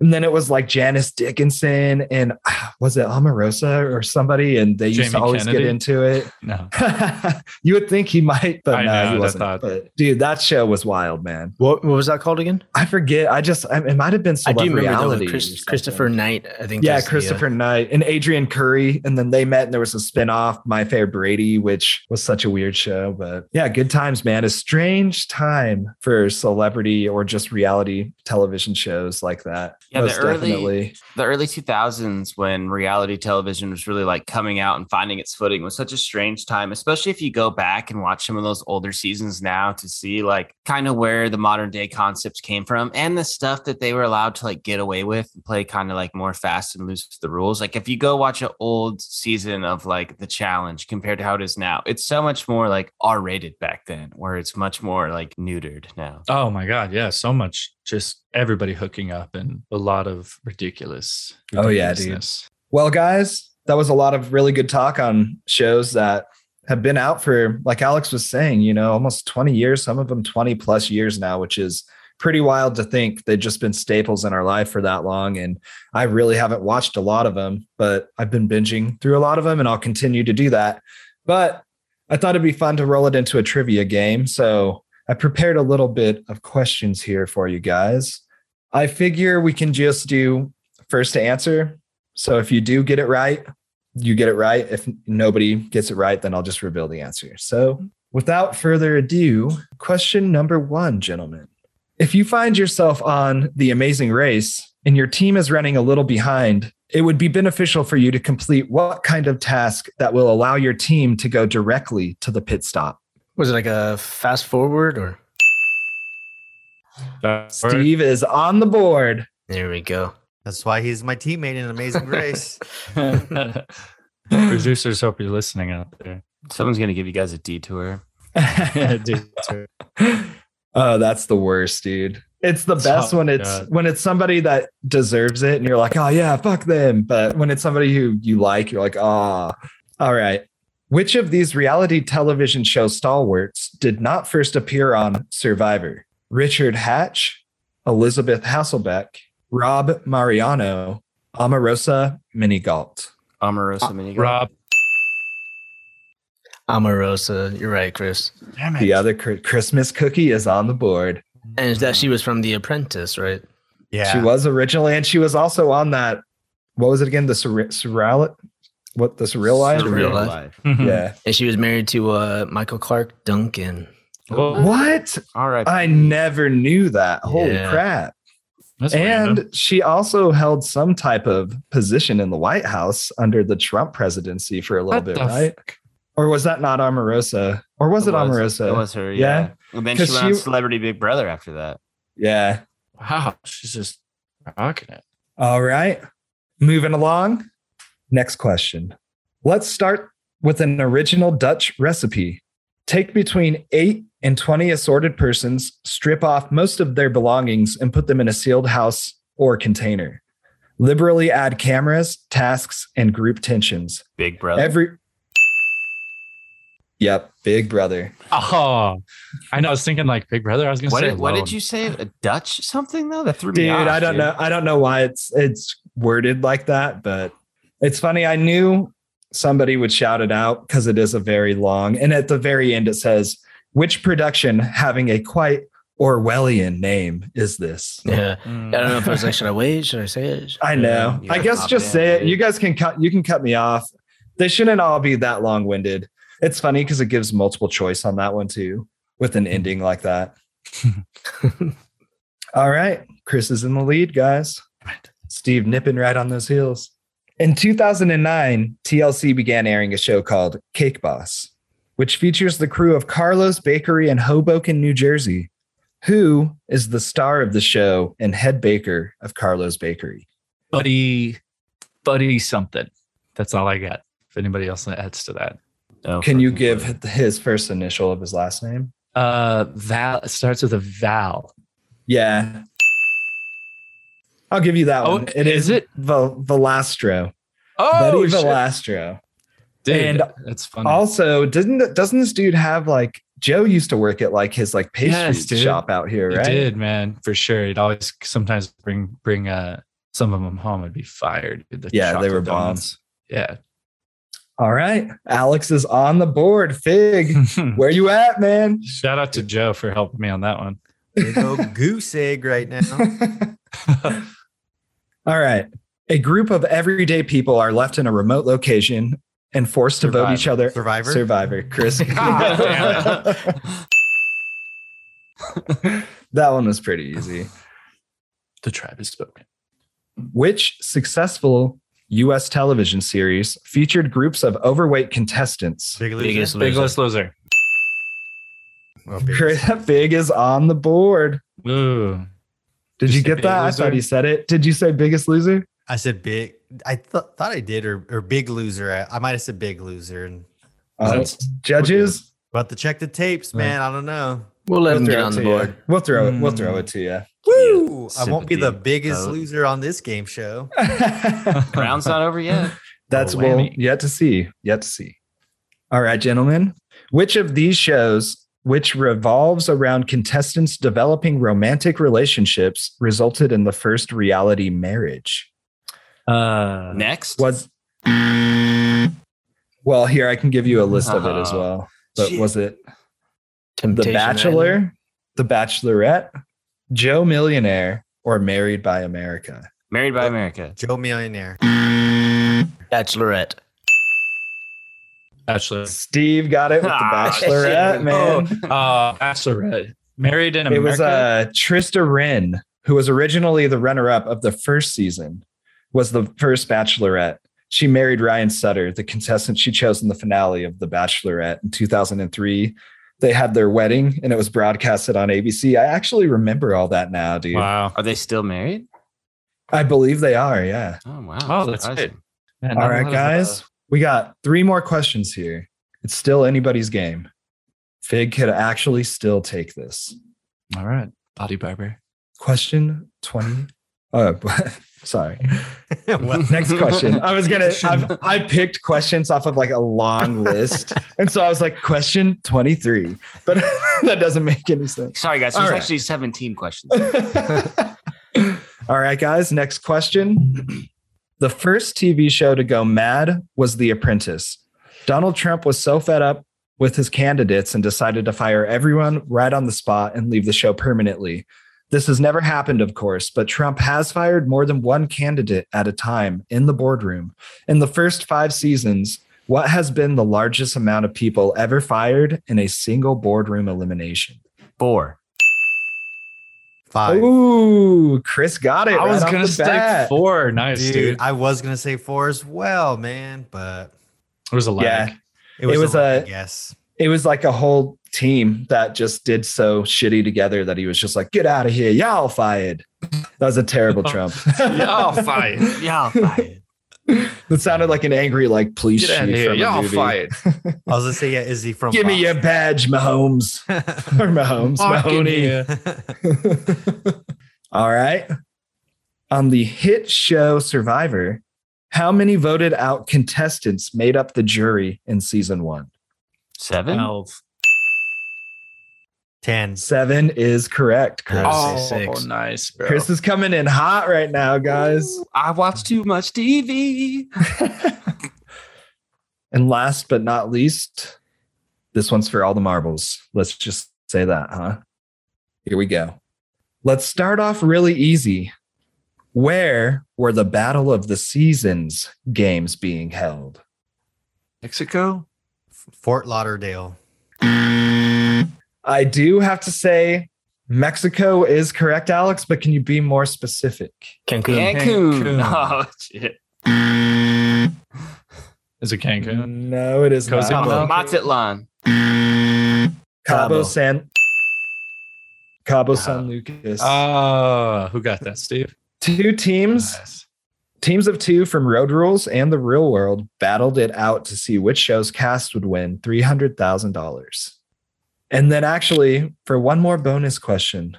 And then it was like Janice Dickinson and ah, was it Omarosa or somebody? And they used to always Kennedy? get into it. No. (laughs) you would think he might, but I no, know, he wasn't. thought- But dude, that show was wild, man. What, what was that called again? I forget. I just, I, it might have been Celebrity I do celebrity remember reality. Chris. Christopher Knight. I think. Yeah, that's the, uh, Christopher Knight and Adrianne Curry. And then they met and there was a spinoff, My Fair Brady, which was such a weird show. But yeah, good times, man. A strange time for celebrity or just reality television shows like that. Yeah, the early- definitely. the early 2000s when reality television was really like coming out and finding its footing was such a strange time especially if you go back and watch some of those older seasons now to see like kind of where the modern day concepts came from and the stuff that they were allowed to like get away with and play kind of like more fast and loose with the rules like if you go watch an old season of like the challenge compared to how it is now it's so much more like r-rated back then where it's much more like neutered now Oh my god, yeah, so much just everybody hooking up and a lot of ridiculous. Oh, yeah, dude. Well, guys, that was a lot of really good talk on shows that have been out for, like Alex was saying, you know, almost 20 years, some of them 20 plus years now, which is pretty wild to think they've just been staples in our life for that long. And I really haven't watched a lot of them, but I've been binging through a lot of them and I'll continue to do that. But I thought it'd be fun to roll it into a trivia game. So I prepared a little bit of questions here for you guys. I figure we can just do first to answer. So if you do get it right, you get it right. If nobody gets it right, then I'll just reveal the answer. So without further ado, question number one, gentlemen. If you find yourself on the amazing race and your team is running a little behind, it would be beneficial for you to complete what kind of task that will allow your team to go directly to the pit stop? Was it like a fast forward or? Steve is on the board. There we go. That's why he's my teammate in Amazing Race. (laughs) (laughs) Producers hope you're listening out there. someone's gonna give you guys a detour (laughs) Dude, sorry. Oh, that's the worst, dude. It's the best Oh, when it's God. when it's somebody that deserves it and you're like, oh yeah, fuck them. But when it's somebody who you like, you're like, ah, all right. Which of these reality television show stalwarts did not first appear on Survivor? Richard Hatch, Elisabeth Hasselbeck, Rob Mariano, Omarosa Minigalt. Omarosa uh, Minigun. Rob. Omarosa. You're right, Chris. Damn it. The other Christmas cookie is on the board. And that she was from The Apprentice, right? Yeah. She was originally, and she was also on that. What was it again? The surreal, surreal what the surreal life? Surreal Surreal Life. life. Yeah. And she was married to uh, Michael Clarke Duncan. Well, What? All right. I never knew that. Holy Yeah. crap! That's and random. she also held some type of position in the White House under the Trump presidency for a little What bit, right? fuck? Or was that not Omarosa? Or was it, Omarosa? It was her. Yeah. Yeah. And then she went on Celebrity Big Brother after that. Yeah. Wow, she's just rocking it. All right. Moving along. Next question. Let's start with an original Dutch recipe. Take between 8 and 20 assorted persons, strip off most of their belongings, and put them in a sealed house or container. Liberally add cameras, tasks, and group tensions. Big Brother. Every Yep, Big Brother. Oh, I know. I was thinking like Big Brother. I was gonna what say. did, what did you say? A Dutch something though? That threw me off. Dude. I don't dude. know. I don't know why it's it's worded like that, but it's funny. I knew somebody would shout it out because it is a very long. And at the very end, it says, "Which production having a quite Orwellian name is this?" Yeah. Mm. I don't know if I was like, should I (laughs) wait? Should I say it? I know. You I guess just in, say it. dude. You guys can cut. You can cut me off. They shouldn't all be that long winded. It's funny because it gives multiple choice on that one too, with an ending like that. (laughs) all right, Chris is in the lead, guys. Steve nipping right on those heels. In 2009, TLC began airing a show called Cake Boss, which features the crew of Carlo's Bakery in Hoboken, New Jersey. Who is the star of the show and head baker of Carlo's Bakery? buddy, buddy something. That's all I got. If anybody else adds to that, No Can you give clue. his first initial of his last name? uh, Val it starts with a Val. Yeah. I'll give you that Oh, one. It is is it? Val- Valastro. Oh, Buddy shit. Valastro. Dude, And that's funny. Also, doesn't doesn't this dude have like Joe used to work at like his like pastry Yes, shop out here, He right? did, man, for sure. He'd always sometimes bring bring uh some of them home. It'd be fired. the Yeah, they were donuts. Yeah. All right. Alex is on the board. Fig, (laughs) where you at, man? Shout out to Joe for helping me on that one. Big old goose egg right now. (laughs) (laughs) All right. A group of everyday people are left in a remote location and forced to vote each other. Survivor. Survivor. Chris. (laughs) God that one was pretty easy. The tribe has spoken. Which successful US television series featured groups of overweight contestants? Big loser. Biggest Big loser. List Loser. Well, big- Chris (laughs) Big is on the board. Ooh. Did you get Big that? I thought he said it. Did you say biggest loser? I said big. I th- thought I did, or, or big loser. I, I might have said big loser. And Uh, That's- judges, about to check the tapes, man. I don't know. We'll let we'll him get throw, on it the to you. board. We'll throw it. We'll Mm. throw it to you. Woo! I won't be the biggest vote. loser on this game show. (laughs) Round's not over yet. (laughs) That's well whammy. yet to see. Yet to see. All right, gentlemen. Which of these shows, which revolves around contestants developing romantic relationships, resulted in the first reality marriage? Uh, Next. Was well, here I can give you a list of it as well. But Shit. was it The Bachelor, Island. The Bachelorette, Joe Millionaire, or Married by America? Married by America. Joe Millionaire. Bachelorette. Bachelor. Steve got it with The Ah, Bachelorette, shit. man. Uh, Bachelorette. Married in It America. was uh, Trista Rehn, who was originally the runner-up of the first season, was the first Bachelorette. She married Ryan Sutter, the contestant she chose in the finale of The Bachelorette in 2003. They had their wedding, and it was broadcasted on ABC. I actually remember all that now, dude. wow. Are they still married? I believe they are. Yeah. Oh wow. Oh, that's Surprising. good. Man, all not a right, lot of, guys. We got three more questions here. It's still anybody's game. Fig could actually still take this. all right. Body barber. Question 20. Oh, (laughs) sorry. (laughs) What? Next question. I was gonna. (laughs) I've, I picked questions off of like a long list, and so I was like, question twenty three, but that doesn't make any sense. Sorry, guys. There's right. actually 17 questions. All right, guys. Next question. (clears throat) The first TV show to go mad was The Apprentice. Donald Trump was so fed up with his candidates and decided to fire everyone right on the spot and leave the show permanently. This has never happened, of course, but Trump has fired more than one candidate at a time in the boardroom. In the first five seasons, what has been the largest amount of people ever fired in a single boardroom elimination? Four. Five. Ooh, Chris got it. I was right off gonna the say bat. four. Nice, dude, dude. I was gonna say four as well, man, but It was a lag. Yeah. it was, It was a, a- lucky guess. It was like a whole team that just did so shitty together that he was just like, "Get out of here, y'all fired." That was a terrible (laughs) Trump. Y'all fired. (laughs) Yeah, fine. That sounded like an angry, like police Get chief from a Y'all movie. fired. (laughs) I was gonna say, yeah, is he from? Give me your badge, Mahomes (laughs) or Mahomes, Fucking Mahoney. yeah. (laughs) All right. On the hit show Survivor, how many voted out contestants made up the jury in season one? Seven. Twelve. Ten. Seven is correct, Chris. Oh. Oh, six. nice, bro. Chris is coming in hot right now, guys. Ooh, I watch too much TV. (laughs) (laughs) and last but not least, this one's for all the marbles. Let's just say that, huh? Here we go. Let's start off really easy. Where were the Battle of the Seasons games being held? Mexico. Fort Lauderdale. (laughs) I do have to say Mexico is correct, Alex, but can you be more specific? Cancun. Cancun. Cancun. Oh shit. Is it Cancun? No, it is Cozumel? not. Mazatlan. Cabo Cabo. San Cabo uh, San Lucas. Oh, who got that, Steve? Two teams, Nice. teams of two from Road Rules and the Real World battled it out to see which show's cast would win $300,000. And then actually, for one more bonus question,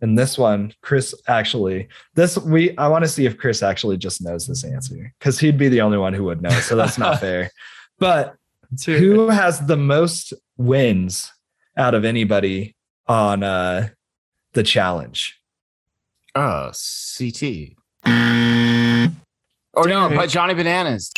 and this one, Chris actually, this we I want to see if Chris actually just knows this answer because he'd be the only one who would know. So that's not (laughs) fair. But Let's hear it. who has the most wins out of anybody on uh the challenge? Oh, CT. Or no, but Johnny Bananas.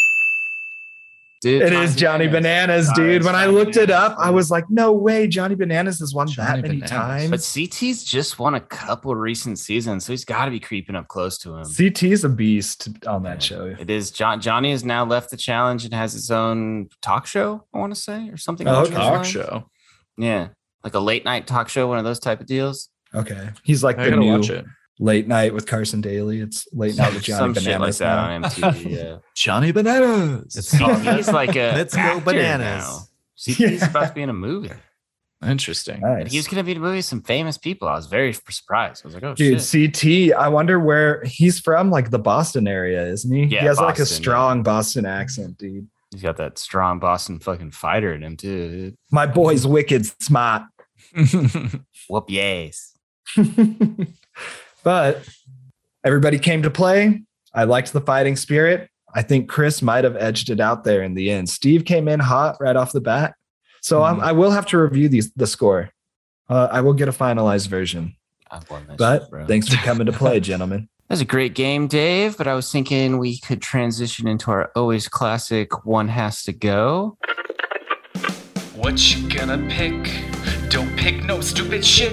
Dude, It is Johnny Bananas, dude. When I looked it up, I was like, no way, Johnny Bananas has won Johnny that many Bananas. But. CT's just won a couple recent seasons, so he's got to be creeping up close to him. CT's a beast on that Yeah. show. It is John. Johnny has now left the challenge and has his own talk show. I want to say or something. Oh, along talk show. Yeah, like a late night talk show, one of those type of deals. Okay. He's like I the gotta new watch it. Late night with Carson Daly. It's late night with (laughs) Johnny Some shit like Bananas. that now. on MTV. (laughs) Yeah, Johnny Bananas. It's he's (laughs) like a Let's go actor bananas. now. CT's about to be in a movie. Interesting. And Nice. he was going to be in a movie with some famous people. I was very surprised. I was like, oh Dude, shit. CT, I wonder where he's from, like the Boston area, isn't he? Yeah, he has like a Boston, yeah. strong Boston accent, dude. He's got that strong Boston fucking fighter in him too. Dude. My boy's wicked smart. Whoop yes. But everybody came to play. I liked the fighting spirit. I think Chris might have edged it out there in the end. Steve came in hot right off the bat. So I'm- Mhm. I will have to review these the score. Uh, I will get a finalized version. I've won that But shit, bro. thanks for coming to play, (laughs) gentlemen. That was a great game, Dave. But I was thinking we could transition into our always classic one has to go. What you gonna pick? Don't pick no stupid shit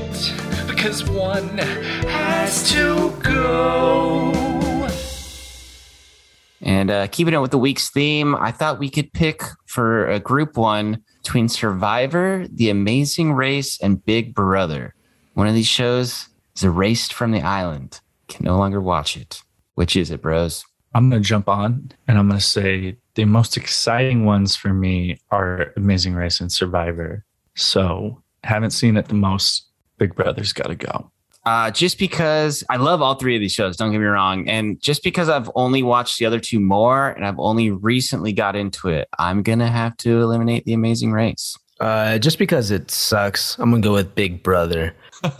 because one has to go. And uh, keeping it with the week's theme, I thought we could pick for a group one between Survivor, The Amazing Race, and Big Brother. One of these shows is erased from the island, can no longer watch it. Which is it, bros? I'm going to jump on and I'm going to say the most exciting ones for me are Amazing Race and Survivor. So, haven't seen it the most. Big Brother's got to go. Uh, just because I love all three of these shows, don't get me wrong. And just because I've only watched the other two more and I've only recently got into it, I'm going to have to eliminate The Amazing Race. Uh, just because it sucks, I'm gonna go with Big Brother. (laughs)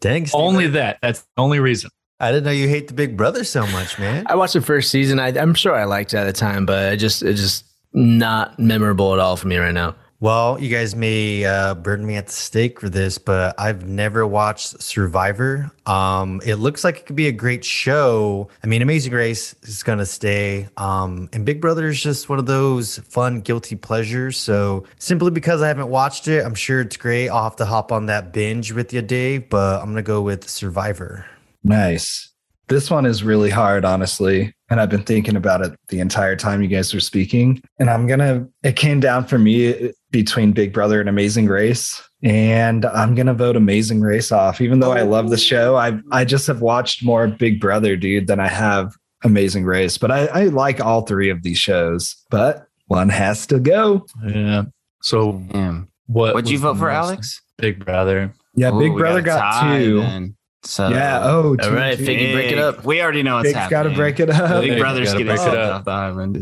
Dang, Steve, Only that. That's the only reason. I didn't know you hate the Big Brother so much, man. I watched the first season. I, I'm sure I liked it at the time, but it just it's just not memorable at all for me right now. Well, you guys may uh, burn me at the stake for this, but I've never watched Survivor. Um, it looks like it could be a great show. I mean, Amazing Race is going to stay. Um, and Big Brother is just one of those fun, guilty pleasures. So simply because I haven't watched it, I'm sure it's great. I'll have to hop on that binge with you, Dave, but I'm going to go with Survivor. Nice. This one is really hard, honestly. And I've been thinking about it the entire time you guys were speaking. And I'm going to, it came down for me uh, between Big Brother and Amazing Race. And I'm going to vote Amazing Race off. Even though I love the show, I I just have watched more Big Brother, dude, than I have Amazing Race. But I, I like all three of these shows, but one has to go. Yeah. So Damn. what? What'd you vote for, Alex? Big Brother. Yeah, Ooh, Big Brother a got, tie two. then. So Yeah. Oh, All two, right. Figgy, break it up. We already know what's Big's got to break it up. Big Big Brother's gotta getting break it up. off the island.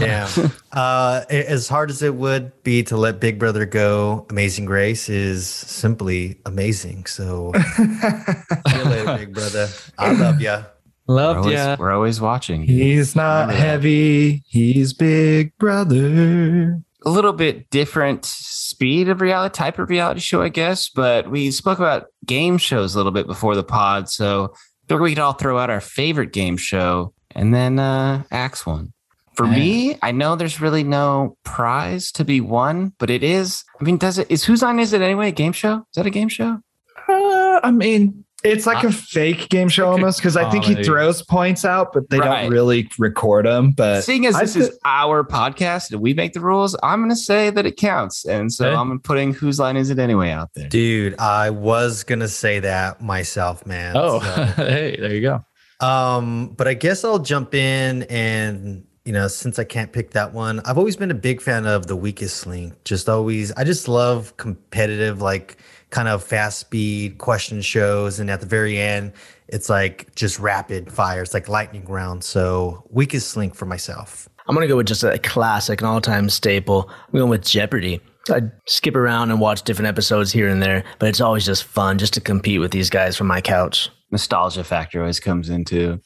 Yeah. (laughs) uh, as hard as it would be to let Big Brother go, Amazing Grace is simply amazing. So (laughs) see you later, Big Brother. I love ya. We're Love always, yeah. we're always watching. He's not heavy. He's Big Brother. A little bit different speed of reality type of reality show, I guess. But we spoke about game shows a little bit before the pod, so we could all throw out our favorite game show and then uh, axe one. For me, I know there's really no prize to be won, but it is. I mean, does it? Is whose line is it anyway? A game show? Is that a game show? Uh, I mean, it's like a fake game show almost because I think he throws points out, but they Right. don't really record them. But Seeing as I this thi- is our podcast and we make the rules, I'm going to say that it counts, and so Okay. I'm putting whose line is it anyway out there. Dude, I was gonna say that myself, man. Oh, So, (laughs) hey, there you go. um, but I guess I'll jump in and you know, since I can't pick that one, I've always been a big fan of the weakest link. Just always, I just love competitive, like kind of fast speed question shows, and at the very end, it's like just rapid fire. It's like lightning round. So weakest link for myself. I'm gonna go with just a classic, an all-time staple. I'm going with Jeopardy. I skip around and watch different episodes here and there, but it's always just fun just to compete with these guys from my couch. Nostalgia factor always comes into.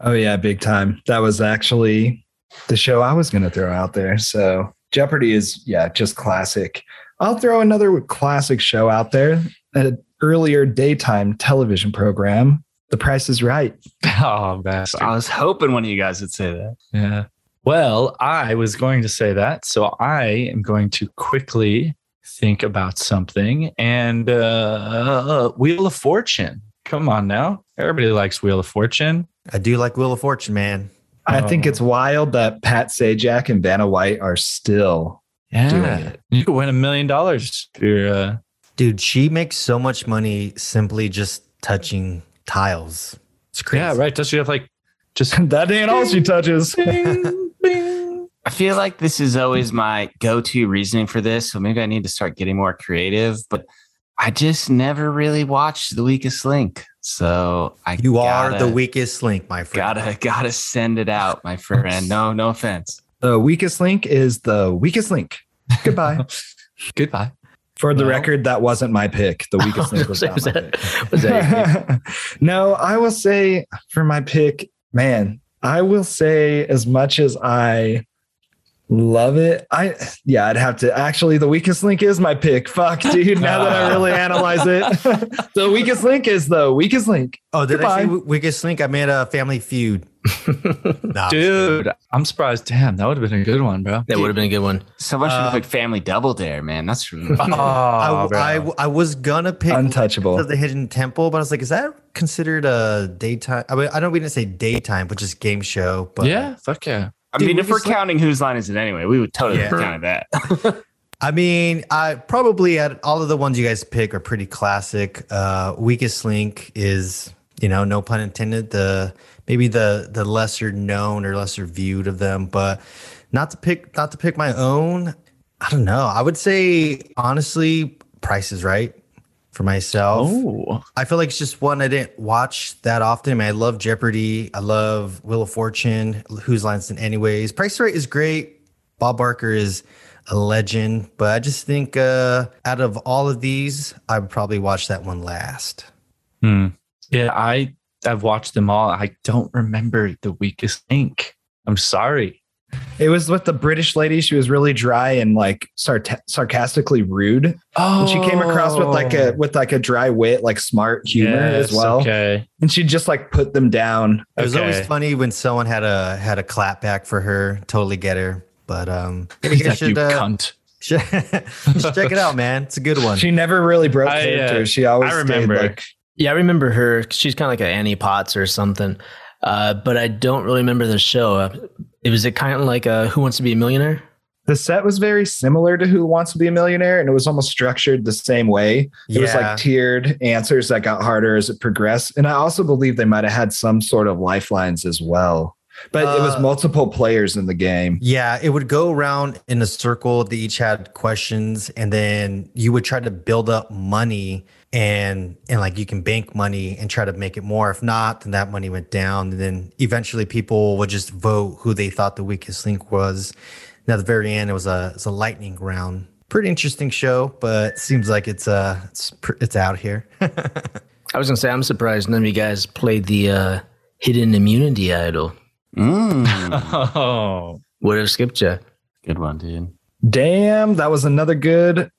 oh yeah, big time. That was actually the show I was going to throw out there. So Jeopardy is yeah, just classic. I'll throw another classic show out there. An earlier daytime television program. The Price is Right. (laughs) Oh, bastard. I was hoping one of you guys would say that. Yeah. Well, I was going to say that. So I am going to quickly think about something. And uh, Wheel of Fortune. Come on now. Everybody likes Wheel of Fortune. I do like Wheel of Fortune, man. I think Oh. it's wild that Pat Sajak and Vanna White are still doing Yeah. it. You could win a million dollars if you're. Uh, Dude, she makes so much money simply just touching tiles. It's crazy. yeah, right. Does she have like just. (laughs) that ain't all she touches. Bing, bing. (laughs) I feel like this is always my go-to reasoning for this, so maybe I need to start getting more creative. But I just never really watched The Weakest Link, so I You are gotta- the weakest link, my friend. Gotta gotta send it out, my friend. No, no offense. The weakest link is the weakest link. Goodbye. (laughs) Goodbye. For the Well- record, that wasn't my pick. The weakest (laughs) link was (laughs) Was that- was that no, I will say for my pick, man, I will say as much as I love it, I yeah, I'd have to actually the weakest link is my pick. Fuck, (laughs) dude. Now that I really (laughs) analyze it, the weakest link is the weakest link. Oh, did I say weakest link? I made a family feud. (laughs) Nah, Dude, I'm surprised. Damn, that would have been a good one, bro. That would have been a good one. Someone should have Uh, picked Family Double Dare, man. That's really Oh, I. I, I was gonna pick Untouchable. of the Hidden Temple, but I was like, is that considered a daytime? I mean, I know we didn't say daytime, but just game show. But yeah, fuck yeah. I Dude, mean, if we're Link- counting whose line is it anyway, we would totally Yeah. counted that. (laughs) I mean, I probably had all of the ones you guys pick are pretty classic. Uh, weakest link is, you know, no pun intended, the maybe the the lesser known or lesser viewed of them, but not to pick not to pick my own. I don't know. I would say honestly, Price is Right for myself. Oh, I feel like it's just one I didn't watch that often. I mean, I love Jeopardy. I love Wheel of Fortune. Lines in Anyways. Price Right is great. Bob Barker is a legend, but I just think uh, out of all of these, I would probably watch that one last. Hmm. Yeah, I I've watched them all. I don't remember the weakest link. I'm sorry. It was with the British lady. She was really dry and like sart- sarcastically rude. Oh, And she came across with like a with like a dry wit, like smart humor as well. Okay. And she just like put them down. It was always funny when someone had a had a clap back for her. Totally get her. But um, you He's guys like, you uh, cunt. (laughs) should, just check it out, man. It's a good one. She never really broke I, uh, character. she always I stayed, remember. like Yeah, I remember her. She's kind of like an Annie Potts or something. Uh, but I don't really remember the show. Uh, it was it kind of like a Who Wants to Be a Millionaire? The set was very similar to Who Wants to Be a Millionaire, and it was almost structured the same way. It was like tiered answers that got harder as it progressed. And I also believe they might have had some sort of lifelines as well. But it was Uh, multiple players in the game. Yeah, it would go around in a circle. They each had questions, and then you would try to build up money, and and like you can bank money and try to make it more. If not, then that money went down, and then eventually people would just vote who they thought the weakest link was. And at the very end, it was a it's a lightning round. Pretty interesting show, but seems like it's uh it's it's out here. (laughs) I was gonna say I'm surprised none of you guys played the uh, hidden immunity idol. Mm, (laughs) Oh, Would have skipped you. good one, dude. Damn, that was another good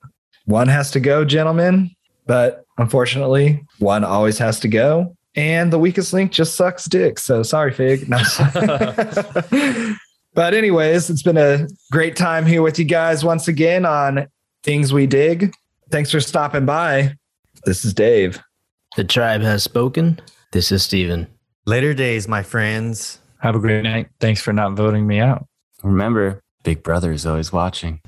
one has to go, gentlemen. But unfortunately, one always has to go. And the weakest link just sucks dick. So sorry, Fig. No. (laughs) but, anyways, it's been a great time here with you guys once again on Things We Dig. Thanks for stopping by. This is Dave. The tribe has spoken. This is Steven. Later days, my friends. have a great night. Thanks for not voting me out. Remember, Big Brother is always watching.